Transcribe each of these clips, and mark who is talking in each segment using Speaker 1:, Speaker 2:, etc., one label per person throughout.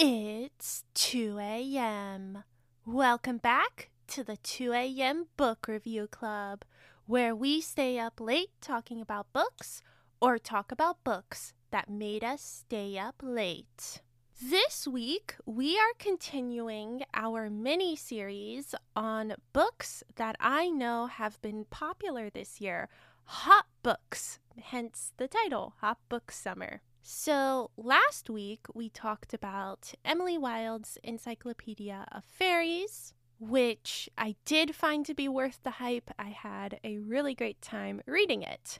Speaker 1: It's 2 a.m. Welcome back to the 2 a.m. Book Review Club, where we stay up late talking about books or talk about books that made us stay up late. This week, we are continuing our mini series on books that I know have been popular this year hot books, hence the title, Hot Book Summer. So, last week we talked about Emily Wilde's Encyclopedia of Fairies, which I did find to be worth the hype. I had a really great time reading it.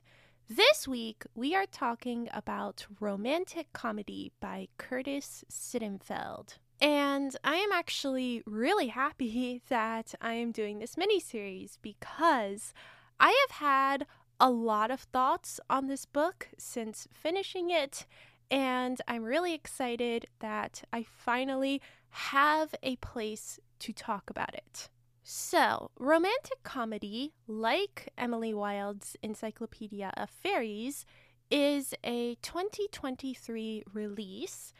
Speaker 1: This week we are talking about Romantic Comedy by Curtis Sittenfeld. And I am actually really happy that I am doing this mini series because I have had a lot of thoughts on this book since finishing it, and I'm really excited that I finally have a place to talk about it. So, romantic comedy, like Emily Wilde's Encyclopedia of Fairies, is a 2023 release,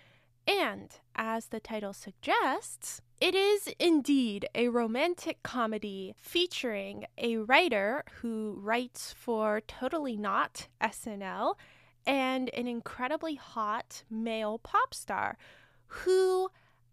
Speaker 1: and as the title suggests, it is indeed a romantic comedy featuring a writer who writes for Totally Not SNL and an incredibly hot male pop star who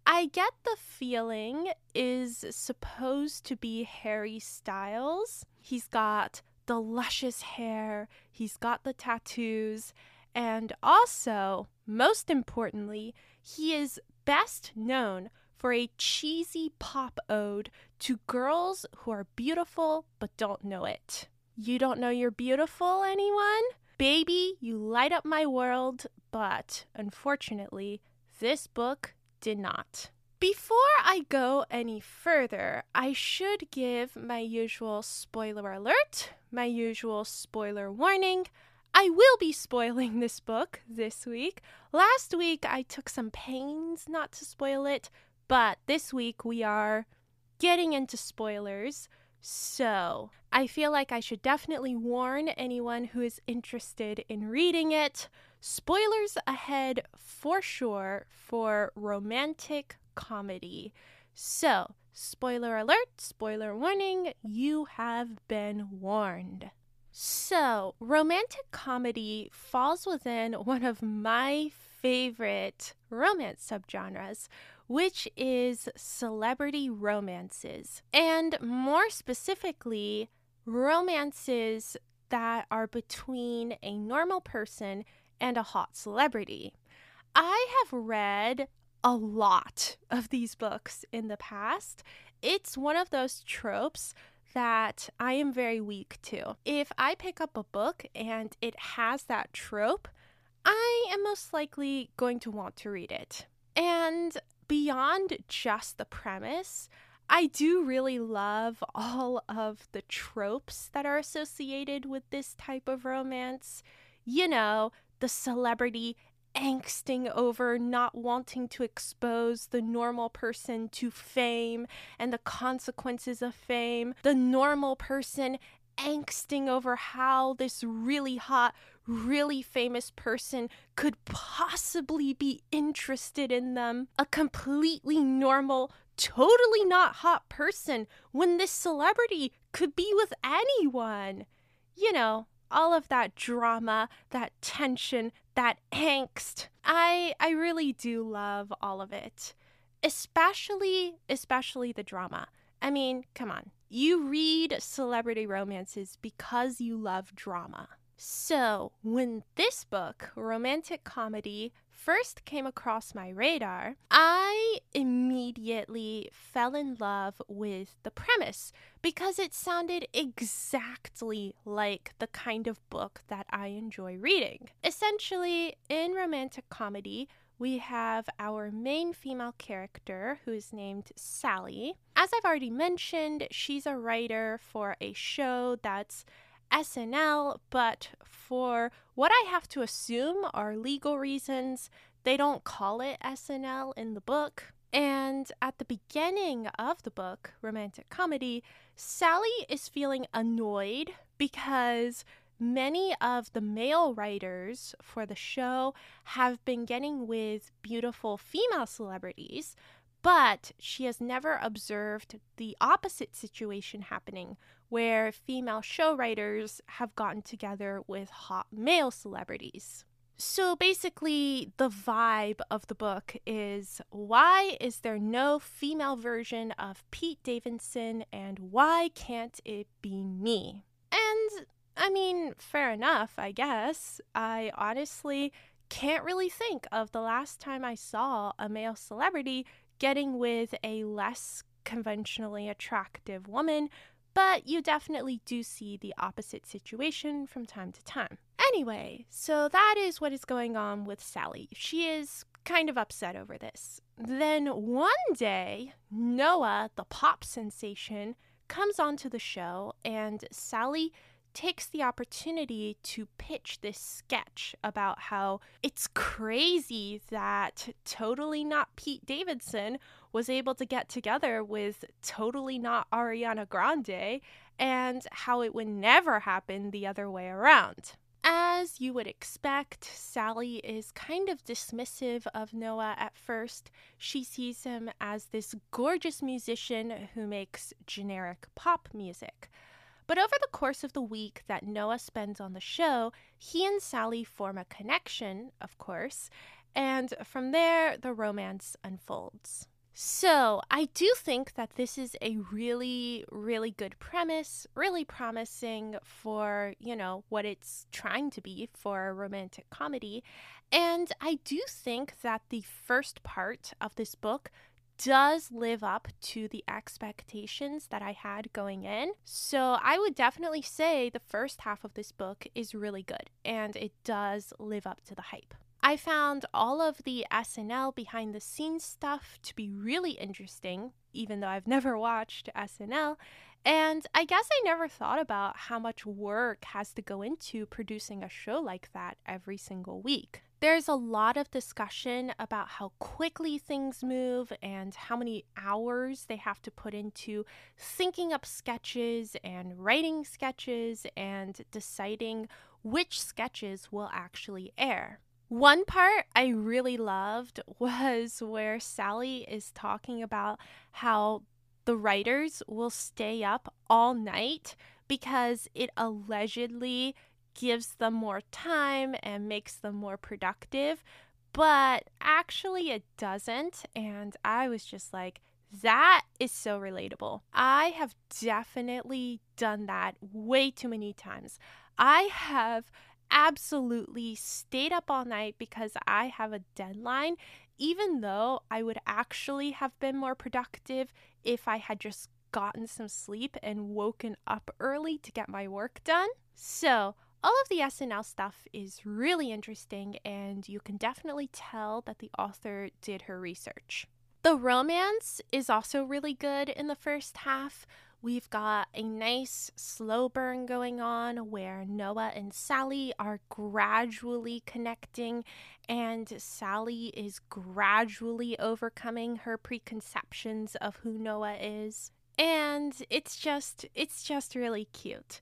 Speaker 1: I get the feeling is supposed to be Harry Styles. He's got the luscious hair, he's got the tattoos, and also, most importantly, he is best known for a cheesy pop ode to girls who are beautiful but don't know it. You don't know you're beautiful, anyone? Baby, you light up my world, but unfortunately, this book did not. Before I go any further, I should give my usual spoiler alert, my usual spoiler warning. I will be spoiling this book this week. Last week I took some pains not to spoil it, but this week we are getting into spoilers. So, I feel like I should definitely warn anyone who is interested in reading it. Spoilers ahead for sure for romantic comedy. So, spoiler alert, spoiler warning, you have been warned. So, romantic comedy falls within one of my favorite romance subgenres, which is celebrity romances. And more specifically, romances that are between a normal person and a hot celebrity. I have read a lot of these books in the past. It's one of those tropes that I am very weak to. If I pick up a book and it has that trope, I am most likely going to want to read it. And beyond just the premise, I do really love all of the tropes that are associated with this type of romance. You know, the celebrity angsting over not wanting to expose the normal person to fame and the consequences of fame, the normal person angsting over how this really hot, really famous person could possibly be interested in them. A completely normal, totally not hot person when this celebrity could be with anyone. You know, all of that drama, that tension, that angst. I I really do love all of it. Especially especially the drama. I mean, come on. You read celebrity romances because you love drama. So, when this book, romantic comedy, first came across my radar, I immediately fell in love with the premise because it sounded exactly like the kind of book that I enjoy reading. Essentially, in romantic comedy, we have our main female character who is named Sally. As I've already mentioned, she's a writer for a show that's SNL, but for what I have to assume are legal reasons, they don't call it SNL in the book. And at the beginning of the book, Romantic Comedy, Sally is feeling annoyed because many of the male writers for the show have been getting with beautiful female celebrities, but she has never observed the opposite situation happening where female show writers have gotten together with hot male celebrities. So basically, the vibe of the book is why is there no female version of Pete Davidson and why can't it be me? And I mean, fair enough, I guess. I honestly can't really think of the last time I saw a male celebrity getting with a less conventionally attractive woman, but you definitely do see the opposite situation from time to time. Anyway, so that is what is going on with Sally. She is kind of upset over this. Then one day, Noah, the pop sensation, comes onto the show, and Sally takes the opportunity to pitch this sketch about how it's crazy that totally not Pete Davidson was able to get together with totally not Ariana Grande and how it would never happen the other way around. As you would expect, Sally is kind of dismissive of Noah at first. She sees him as this gorgeous musician who makes generic pop music. But over the course of the week that Noah spends on the show, he and Sally form a connection, of course, and from there, the romance unfolds. So, I do think that this is a really, really good premise, really promising for, you know, what it's trying to be for a romantic comedy. And I do think that the first part of this book does live up to the expectations that I had going in. So I would definitely say the first half of this book is really good and it does live up to the hype. I found all of the SNL behind the scenes stuff to be really interesting, even though I've never watched SNL. And I guess I never thought about how much work has to go into producing a show like that every single week. There's a lot of discussion about how quickly things move and how many hours they have to put into thinking up sketches and writing sketches and deciding which sketches will actually air. One part I really loved was where Sally is talking about how the writers will stay up all night because it allegedly gives them more time and makes them more productive. But actually, it doesn't. And I was just like, that is so relatable. I have definitely done that way too many times. I have absolutely stayed up all night because I have a deadline, even though I would actually have been more productive if I had just gotten some sleep and woken up early to get my work done. So, all of the SNL stuff is really interesting, and you can definitely tell that the author did her research. The romance is also really good in the first half. We've got a nice slow burn going on where Noah and Sally are gradually connecting, and Sally is gradually overcoming her preconceptions of who Noah is. And it's just, it's just really cute.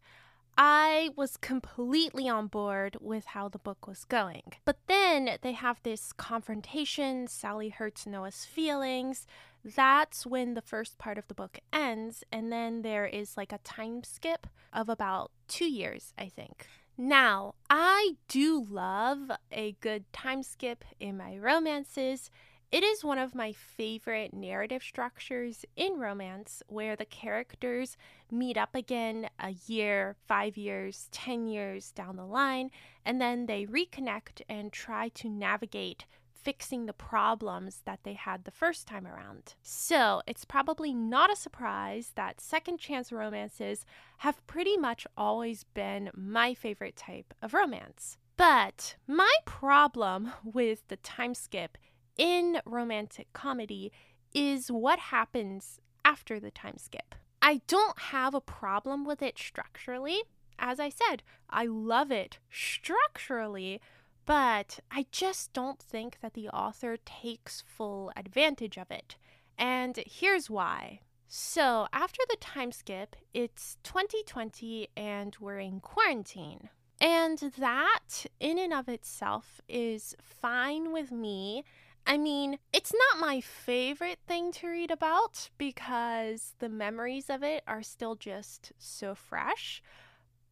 Speaker 1: I was completely on board with how the book was going. But then they have this confrontation. Sally hurts Noah's feelings. That's when the first part of the book ends. And then there is like a time skip of about two years, I think. Now, I do love a good time skip in my romances. It is one of my favorite narrative structures in romance where the characters meet up again a year, five years, 10 years down the line, and then they reconnect and try to navigate fixing the problems that they had the first time around. So it's probably not a surprise that second chance romances have pretty much always been my favorite type of romance. But my problem with the time skip in romantic comedy is what happens after the time skip. I don't have a problem with it structurally. As I said, I love it structurally, but I just don't think that the author takes full advantage of it. And here's why. So, after the time skip, it's 2020 and we're in quarantine. And that, in and of itself, is fine with me. I mean, it's not my favorite thing to read about because the memories of it are still just so fresh.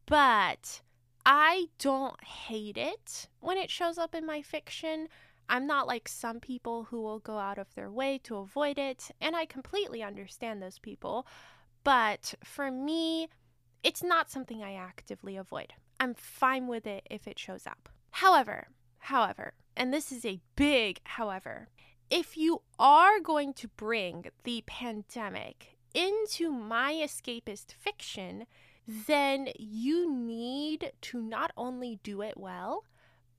Speaker 1: But I don't hate it when it shows up in my fiction. I'm not like some people who will go out of their way to avoid it, and I completely understand those people. But for me, it's not something I actively avoid. I'm fine with it if it shows up. However, however, and this is a big however, if you are going to bring the pandemic into my escapist fiction, then you need to not only do it well,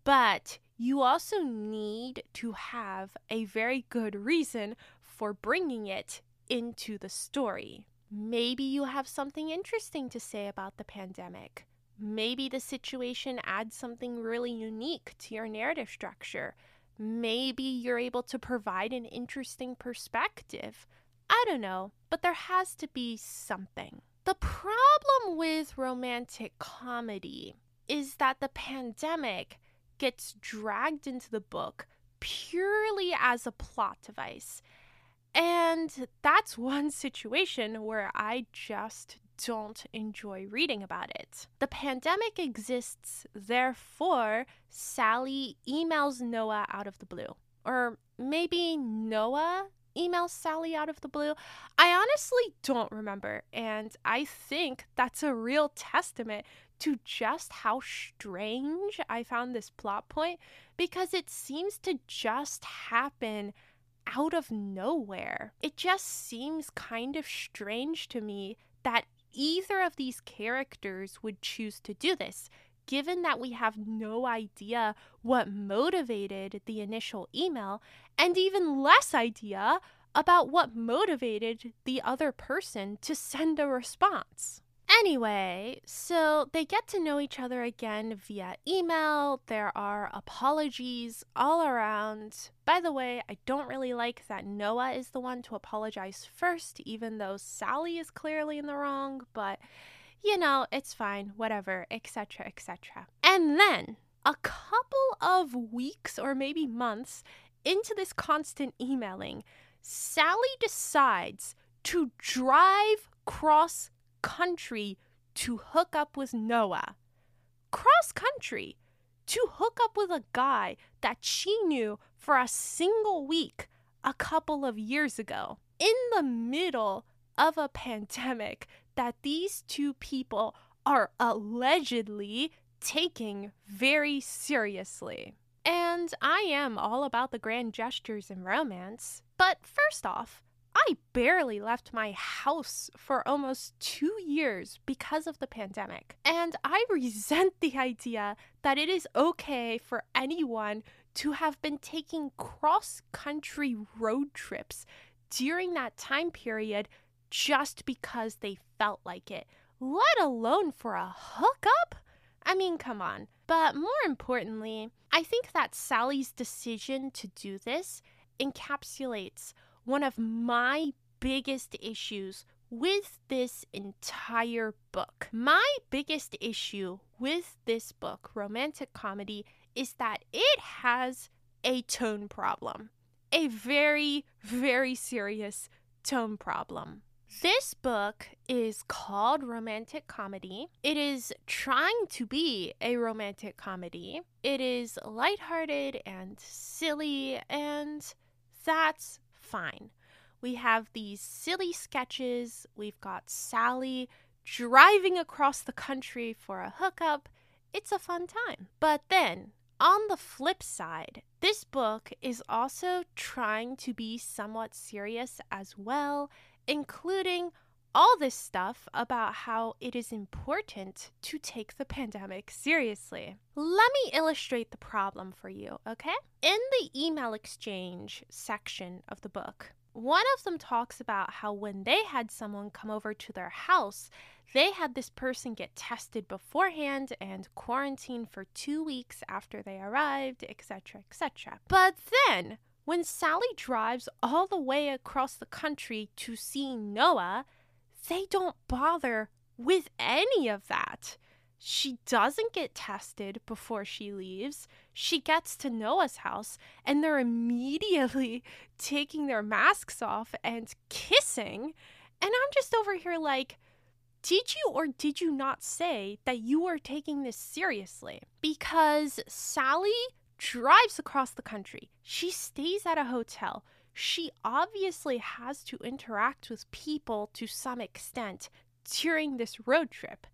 Speaker 1: but you also need to have a very good reason for bringing it into the story. Maybe you have something interesting to say about the pandemic. Maybe the situation adds something really unique to your narrative structure. Maybe you're able to provide an interesting perspective. I don't know, but there has to be something. The problem with romantic comedy is that the pandemic gets dragged into the book purely as a plot device. And that's one situation where I just don't enjoy reading about it. The pandemic exists, therefore, Sally emails Noah out of the blue. Or maybe Noah emails Sally out of the blue. I honestly don't remember, and I think that's a real testament to just how strange I found this plot point because it seems to just happen out of nowhere. It just seems kind of strange to me that either of these characters would choose to do this, given that we have no idea what motivated the initial email, and even less idea about what motivated the other person to send a response. Anyway, so they get to know each other again via email. There are apologies all around. By the way, I don't really like that Noah is the one to apologize first, even though Sally is clearly in the wrong, but you know, it's fine, whatever, etc., etc. And then, a couple of weeks or maybe months into this constant emailing, Sally decides to drive cross country to hook up with Noah. Cross country to hook up with a guy that she knew for a single week a couple of years ago in the middle of a pandemic that these two people are allegedly taking very seriously. And I am all about the grand gestures and romance. But first off, I barely left my house for almost two years because of the pandemic. And I resent the idea that it is okay for anyone to have been taking cross country road trips during that time period just because they felt like it, let alone for a hookup. I mean, come on. But more importantly, I think that Sally's decision to do this encapsulates one of my biggest issues with this entire book. My biggest issue with this book, romantic comedy, is that it has a tone problem. A very, very serious tone problem. This book is called Romantic Comedy. It is trying to be a romantic comedy. It is lighthearted and silly, and that's fine. We have these silly sketches. We've got Sally driving across the country for a hookup. It's a fun time. But then, on the flip side, this book is also trying to be somewhat serious as well, including all this stuff about how it is important to take the pandemic seriously. Let me illustrate the problem for you, okay? In the email exchange section of the book, one of them talks about how when they had someone come over to their house, they had this person get tested beforehand and quarantined for two weeks after they arrived, etc., etc. But then, when Sally drives all the way across the country to see Noah, they don't bother with any of that. She doesn't get tested before she leaves. She gets to Noah's house and they're immediately taking their masks off and kissing. And I'm just over here like, did you or did you not say that you are taking this seriously? Because Sally drives across the country, she stays at a hotel. She obviously has to interact with people to some extent during this road trip.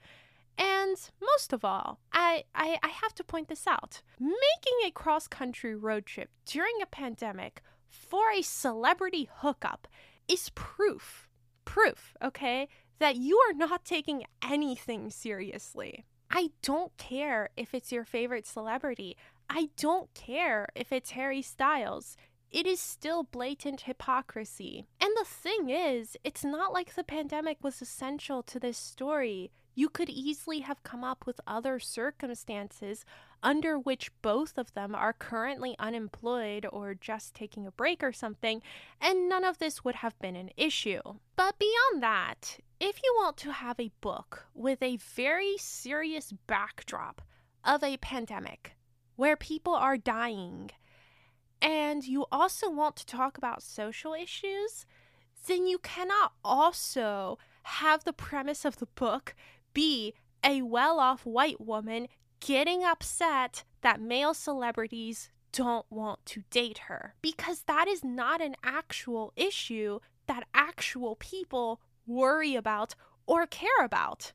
Speaker 1: And most of all, I, I, I have to point this out making a cross country road trip during a pandemic for a celebrity hookup is proof, proof, okay, that you are not taking anything seriously. I don't care if it's your favorite celebrity. I don't care if it's Harry Styles. It is still blatant hypocrisy. And the thing is, it's not like the pandemic was essential to this story. You could easily have come up with other circumstances under which both of them are currently unemployed or just taking a break or something, and none of this would have been an issue. But beyond that, if you want to have a book with a very serious backdrop of a pandemic where people are dying, and you also want to talk about social issues, then you cannot also have the premise of the book be a well off white woman getting upset that male celebrities don't want to date her. Because that is not an actual issue that actual people worry about or care about.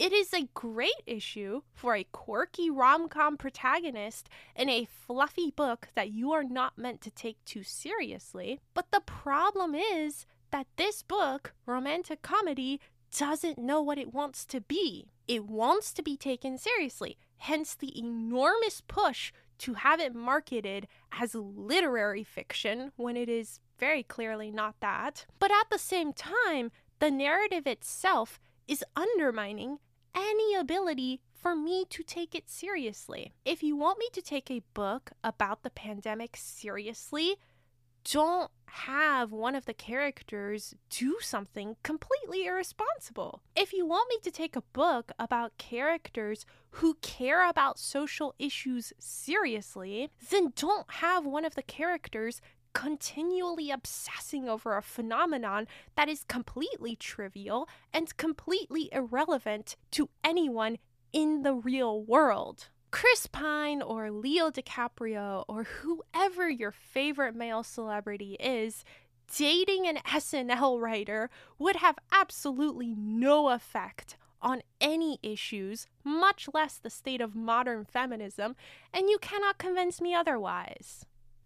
Speaker 1: It is a great issue for a quirky rom com protagonist in a fluffy book that you are not meant to take too seriously. But the problem is that this book, romantic comedy, doesn't know what it wants to be. It wants to be taken seriously, hence the enormous push to have it marketed as literary fiction when it is very clearly not that. But at the same time, the narrative itself is undermining any ability for me to take it seriously. If you want me to take a book about the pandemic seriously, don't have one of the characters do something completely irresponsible. If you want me to take a book about characters who care about social issues seriously, then don't have one of the characters continually obsessing over a phenomenon that is completely trivial and completely irrelevant to anyone in the real world. Chris Pine or Leo DiCaprio or whoever your favorite male celebrity is, dating an SNL writer would have absolutely no effect on any issues, much less the state of modern feminism, and you cannot convince me otherwise.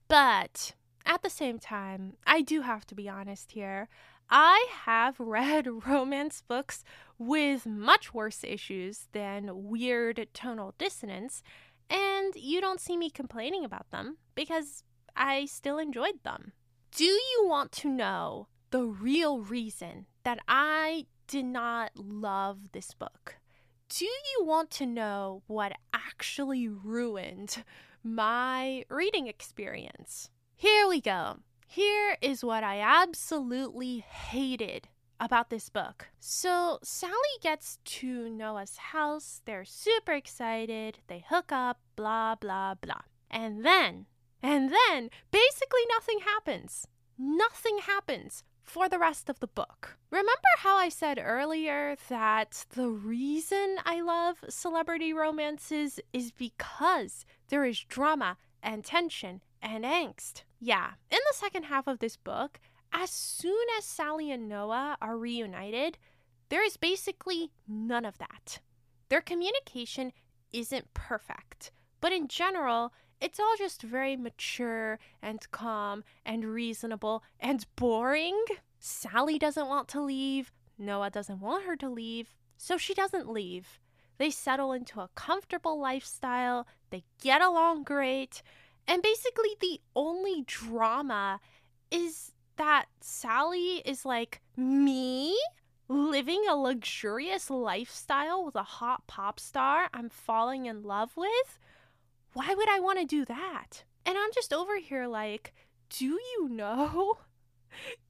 Speaker 1: But at the same time, I do have to be honest here. I have read romance books with much worse issues than weird tonal dissonance, and you don't see me complaining about them because I still enjoyed them. Do you want to know the real reason that I did not love this book? Do you want to know what actually ruined my reading experience? Here we go. Here is what I absolutely hated about this book. So, Sally gets to Noah's house. They're super excited. They hook up, blah, blah, blah. And then, and then, basically nothing happens. Nothing happens for the rest of the book. Remember how I said earlier that the reason I love celebrity romances is because there is drama and tension and angst. Yeah, in the second half of this book, as soon as Sally and Noah are reunited, there is basically none of that. Their communication isn't perfect, but in general, it's all just very mature and calm and reasonable and boring. Sally doesn't want to leave, Noah doesn't want her to leave, so she doesn't leave. They settle into a comfortable lifestyle, they get along great, and basically, the only drama is that Sally is like, me? Living a luxurious lifestyle with a hot pop star I'm falling in love with? Why would I want to do that? And I'm just over here like, do you know?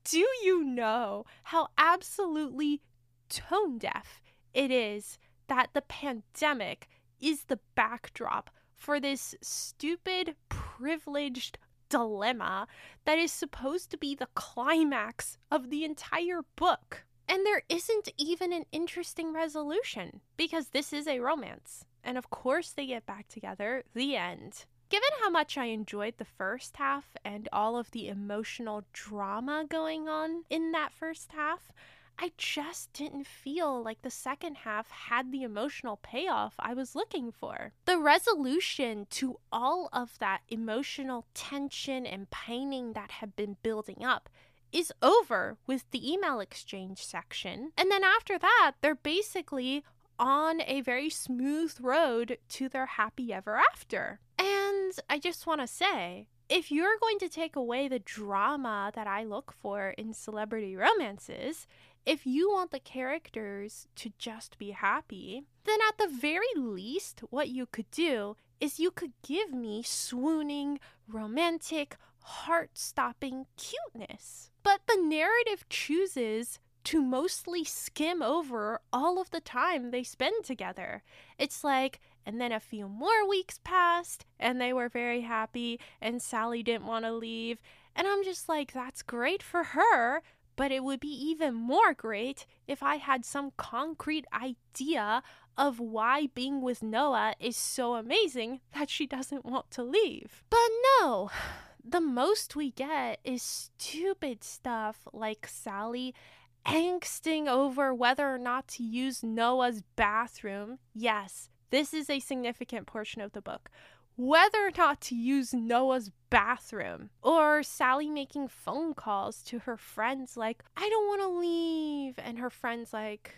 Speaker 1: Do you know how absolutely tone deaf it is that the pandemic is the backdrop for this stupid, privileged dilemma that is supposed to be the climax of the entire book? And there isn't even an interesting resolution because this is a romance. And of course, they get back together. The end. Given how much I enjoyed the first half and all of the emotional drama going on in that first half, I just didn't feel like the second half had the emotional payoff I was looking for. The resolution to all of that emotional tension and pining that had been building up is over with the email exchange section. And then after that, they're basically on a very smooth road to their happy ever after. And I just want to say, if you're going to take away the drama that I look for in celebrity romances, if you want the characters to just be happy, then at the very least, what you could do is you could give me swooning, romantic, heart stopping cuteness. But the narrative chooses to mostly skim over all of the time they spend together. It's like, and then a few more weeks passed, and they were very happy, and Sally didn't want to leave. And I'm just like, that's great for her, but it would be even more great if I had some concrete idea of why being with Noah is so amazing that she doesn't want to leave. But no, the most we get is stupid stuff like Sally angsting over whether or not to use Noah's bathroom. Yes, this is a significant portion of the book. Whether or not to use Noah's bathroom, or Sally making phone calls to her friends, like, I don't want to leave. And her friends, like,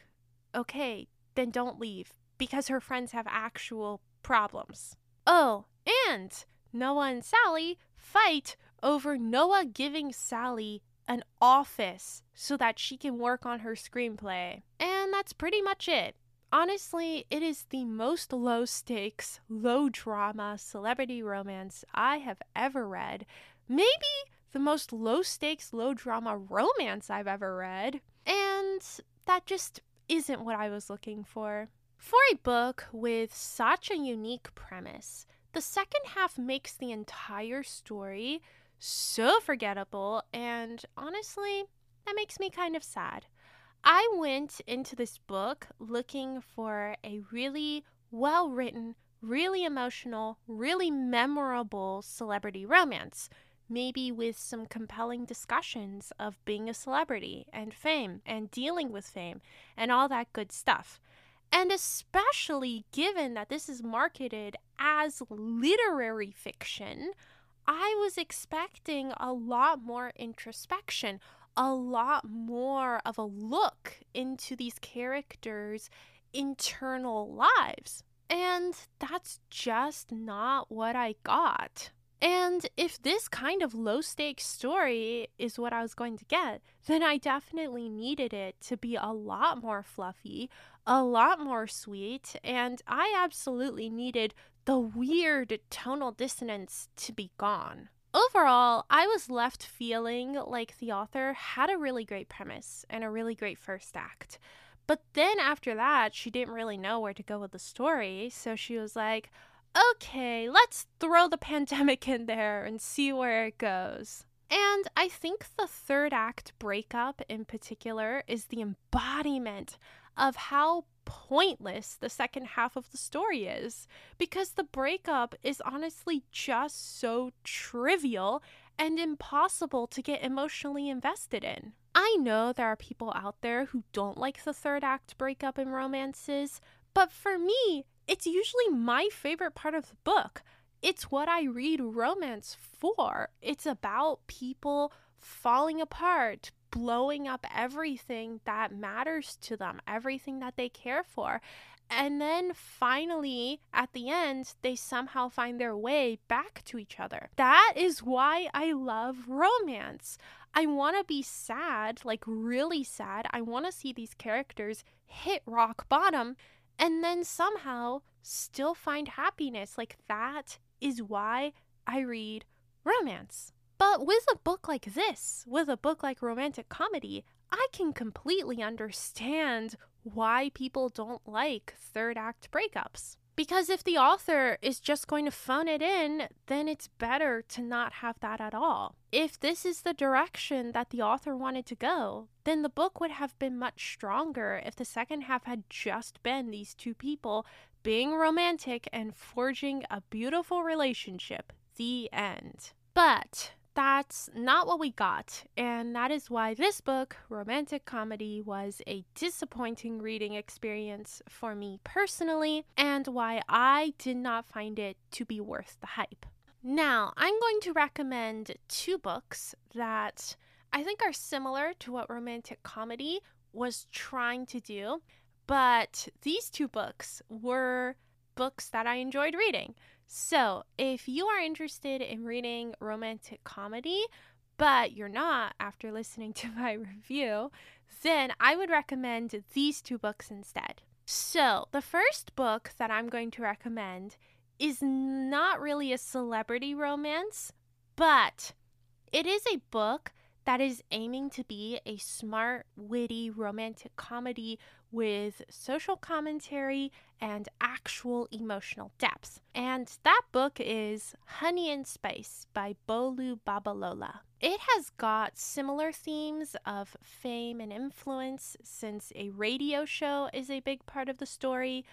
Speaker 1: okay, then don't leave, because her friends have actual problems. Oh, and Noah and Sally fight over Noah giving Sally an office so that she can work on her screenplay. And that's pretty much it. Honestly, it is the most low stakes, low drama celebrity romance I have ever read. Maybe the most low stakes, low drama romance I've ever read. And that just isn't what I was looking for. For a book with such a unique premise, the second half makes the entire story so forgettable, and honestly, that makes me kind of sad. I went into this book looking for a really well written, really emotional, really memorable celebrity romance. Maybe with some compelling discussions of being a celebrity and fame and dealing with fame and all that good stuff. And especially given that this is marketed as literary fiction, I was expecting a lot more introspection, a lot more of a look into these characters' internal lives. And that's just not what I got. And if this kind of low stakes story is what I was going to get, then I definitely needed it to be a lot more fluffy, a lot more sweet, and I absolutely needed the weird tonal dissonance to be gone. Overall, I was left feeling like the author had a really great premise and a really great first act. But then after that, she didn't really know where to go with the story, so she was like, okay, let's throw the pandemic in there and see where it goes. And I think the third act breakup in particular is the embodiment of how pointless the second half of the story is because the breakup is honestly just so trivial and impossible to get emotionally invested in. I know there are people out there who don't like the third act breakup in romances, but for me, it's usually my favorite part of the book. It's what I read romance for. It's about people falling apart, blowing up everything that matters to them, everything that they care for. And then finally, at the end, they somehow find their way back to each other. That is why I love romance. I want to be sad, like really sad. I want to see these characters hit rock bottom and then somehow still find happiness. Like that is why I read romance. But with a book like this, with a book like romantic comedy, I can completely understand why people don't like third act breakups. Because if the author is just going to phone it in, then it's better to not have that at all. If this is the direction that the author wanted to go, then the book would have been much stronger if the second half had just been these two people being romantic and forging a beautiful relationship. The end. But that's not what we got, and that is why this book, Romantic Comedy, was a disappointing reading experience for me personally, and why I did not find it to be worth the hype. Now, I'm going to recommend two books that I think are similar to what Romantic Comedy was trying to do, but these two books were books that I enjoyed reading. So, if you are interested in reading romantic comedy, but you're not after listening to my review, then I would recommend these two books instead. So, the first book that I'm going to recommend is not really a celebrity romance, but it is a book that is aiming to be a smart, witty romantic comedy with social commentary and actual emotional depth. And that book is Honey and Spice by Bolu Babalola. It has got similar themes of fame and influence since a radio show is a big part of the story.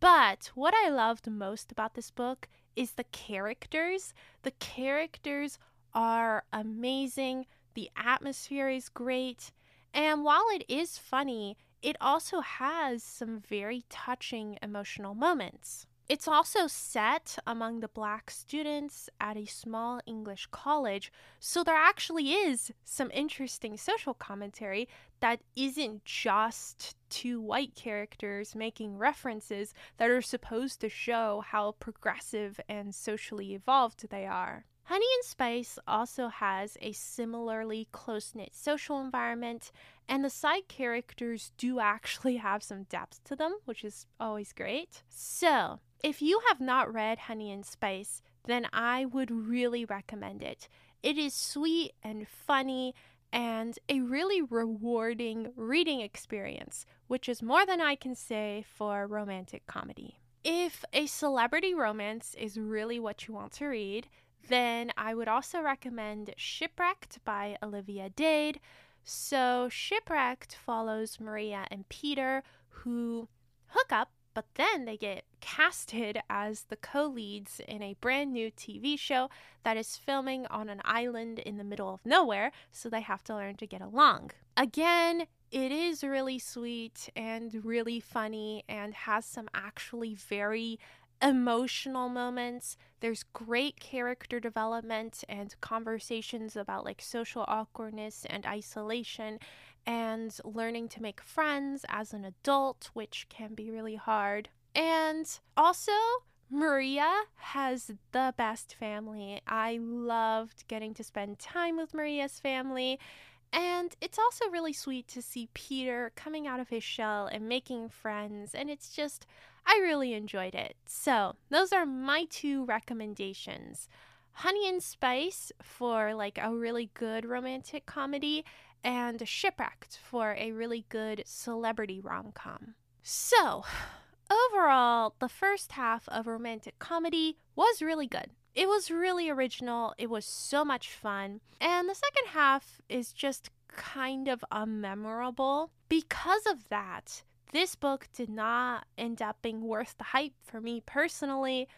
Speaker 1: But what I loved most about this book is the characters. The characters are amazing the atmosphere is great. And while it is funny, it also has some very touching emotional moments. It's also set among the black students at a small English college, so there actually is some interesting social commentary that isn't just two white characters making references that are supposed to show how progressive and socially evolved they are. Honey and Spice also has a similarly close knit social environment, and the side characters do actually have some depth to them, which is always great. So, if you have not read Honey and Spice, then I would really recommend it. It is sweet and funny and a really rewarding reading experience, which is more than I can say for romantic comedy. If a celebrity romance is really what you want to read, then I would also recommend Shipwrecked by Olivia Dade. So, Shipwrecked follows Maria and Peter who hook up, but then they get casted as the co leads in a brand new TV show that is filming on an island in the middle of nowhere, so they have to learn to get along. Again, it is really sweet and really funny and has some actually very emotional moments. There's great character development and conversations about like social awkwardness and isolation and learning to make friends as an adult, which can be really hard. And also, Maria has the best family. I loved getting to spend time with Maria's family. And it's also really sweet to see Peter coming out of his shell and making friends. And it's just, I really enjoyed it. So, those are my two recommendations Honey and Spice for like a really good romantic comedy, and Shipwrecked for a really good celebrity rom com. So, overall, the first half of romantic comedy was really good. It was really original, it was so much fun, and the second half is just kind of unmemorable. Because of that, this book did not end up being worth the hype for me personally,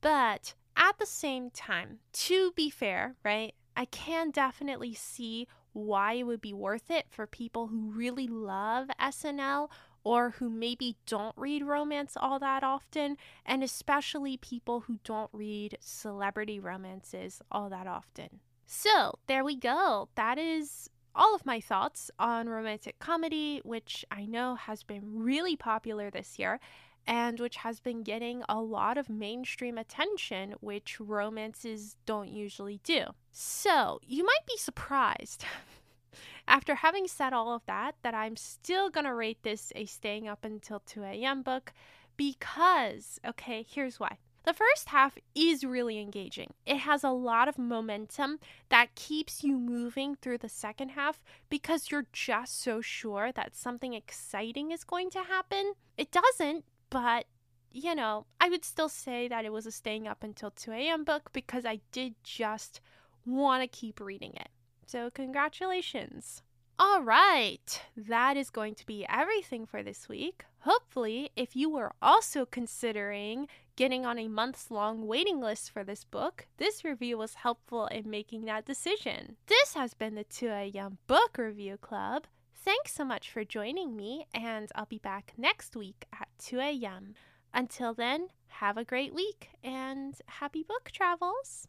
Speaker 1: but at the same time, to be fair, right, I can definitely see why it would be worth it for people who really love SNL or who maybe don't read romance all that often, and especially people who don't read celebrity romances all that often. So, there we go. That is all of my thoughts on romantic comedy, which I know has been really popular this year and which has been getting a lot of mainstream attention, which romances don't usually do. So, you might be surprised. After having said all of that, that I'm still gonna rate this a staying up until 2 a.m. book because, okay, here's why. The first half is really engaging. It has a lot of momentum that keeps you moving through the second half because you're just so sure that something exciting is going to happen. It doesn't, but you know, I would still say that it was a staying up until 2 a.m. book because I did just want to keep reading it. So, congratulations. All right, that is going to be everything for this week. Hopefully, if you were also considering getting on a months long waiting list for this book, this review was helpful in making that decision. This has been the 2 a.m. Book Review Club. Thanks so much for joining me, and I'll be back next week at 2 a.m. Until then, have a great week and happy book travels.